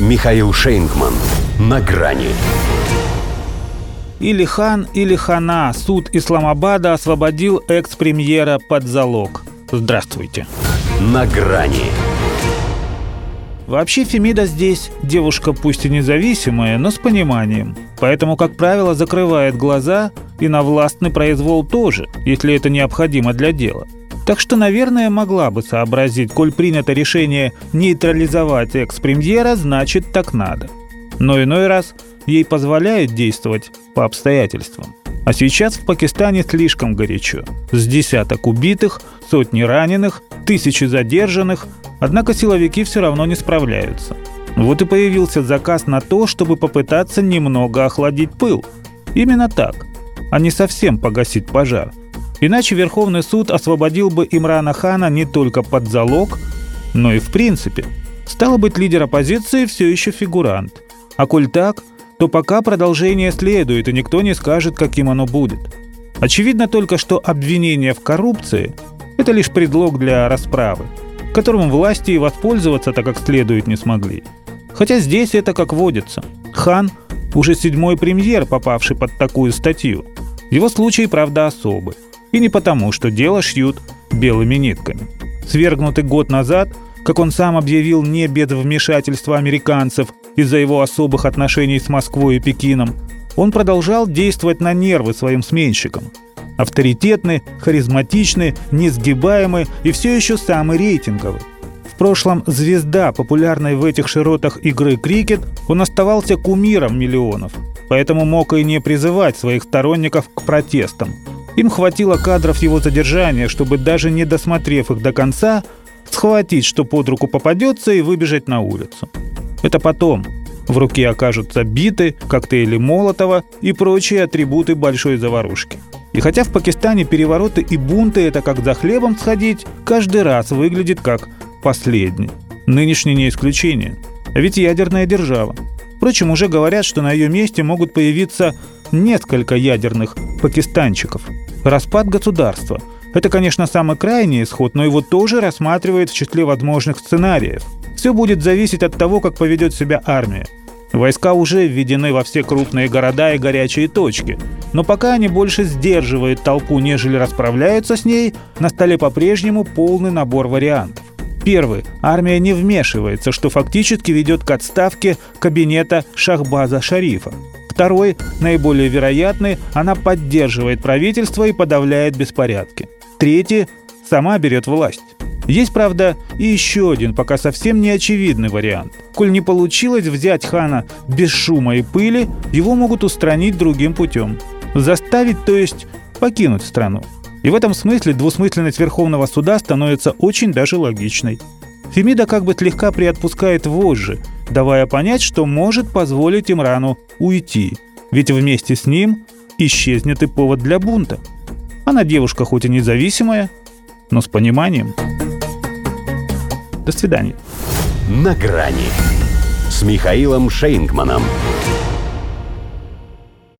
Михаил Шейнгман. На грани. Или хан, или хана. Суд Исламабада освободил экс-премьера под залог. Здравствуйте. На грани. Вообще Фемида здесь девушка пусть и независимая, но с пониманием. Поэтому, как правило, закрывает глаза и на властный произвол тоже, если это необходимо для дела. Так что, наверное, могла бы сообразить, коль принято решение нейтрализовать экс-премьера, значит так надо. Но иной раз ей позволяют действовать по обстоятельствам. А сейчас в Пакистане слишком горячо. С десяток убитых, сотни раненых, тысячи задержанных, однако силовики все равно не справляются. Вот и появился заказ на то, чтобы попытаться немного охладить пыл. Именно так, а не совсем погасить пожар. Иначе Верховный суд освободил бы Имрана Хана не только под залог, но и в принципе. Стало быть, лидер оппозиции все еще фигурант. А коль так, то пока продолжение следует, и никто не скажет, каким оно будет. Очевидно только, что обвинение в коррупции – это лишь предлог для расправы, которым власти и воспользоваться-то как следует не смогли. Хотя здесь это как водится. Хан – уже седьмой премьер, попавший под такую статью. Его случай, правда, особый. И не потому, что дело шьют белыми нитками. Свергнутый год назад, как он сам объявил не без вмешательства американцев из-за его особых отношений с Москвой и Пекином, он продолжал действовать на нервы своим сменщикам. Авторитетный, харизматичный, несгибаемый и все еще самый рейтинговый. В прошлом звезда, популярной в этих широтах игры крикет, он оставался кумиром миллионов, поэтому мог и не призывать своих сторонников к протестам. Им хватило кадров его задержания, чтобы даже не досмотрев их до конца, схватить, что под руку попадется, и выбежать на улицу. Это потом. В руке окажутся биты, коктейли Молотова и прочие атрибуты большой заварушки. И хотя в Пакистане перевороты и бунты – это как за хлебом сходить, каждый раз выглядит как последний. Нынешний не исключение. А ведь ядерная держава. Впрочем, уже говорят, что на ее месте могут появиться несколько ядерных пакистанчиков. Распад государства. Это, конечно, самый крайний исход, но его тоже рассматривают в числе возможных сценариев. Все будет зависеть от того, как поведет себя армия. Войска уже введены во все крупные города и горячие точки. Но пока они больше сдерживают толпу, нежели расправляются с ней, на столе по-прежнему полный набор вариантов. Первый. Армия не вмешивается, что фактически ведет к отставке кабинета Шахбаза Шарифа. Второй, наиболее вероятный, она поддерживает правительство и подавляет беспорядки. Третий, сама берет власть. Есть, правда, и еще один, пока совсем не очевидный вариант. Коль не получилось взять хана без шума и пыли, его могут устранить другим путем. Заставить, то есть покинуть страну. И в этом смысле двусмысленность Верховного суда становится очень даже логичной. Фемида как бы слегка приотпускает вожжи, давая понять, что может позволить Имрану уйти, ведь вместе с ним исчезнет и повод для бунта. Она девушка хоть и независимая, но с пониманием. До свидания. На грани с Михаилом Шейнгманом.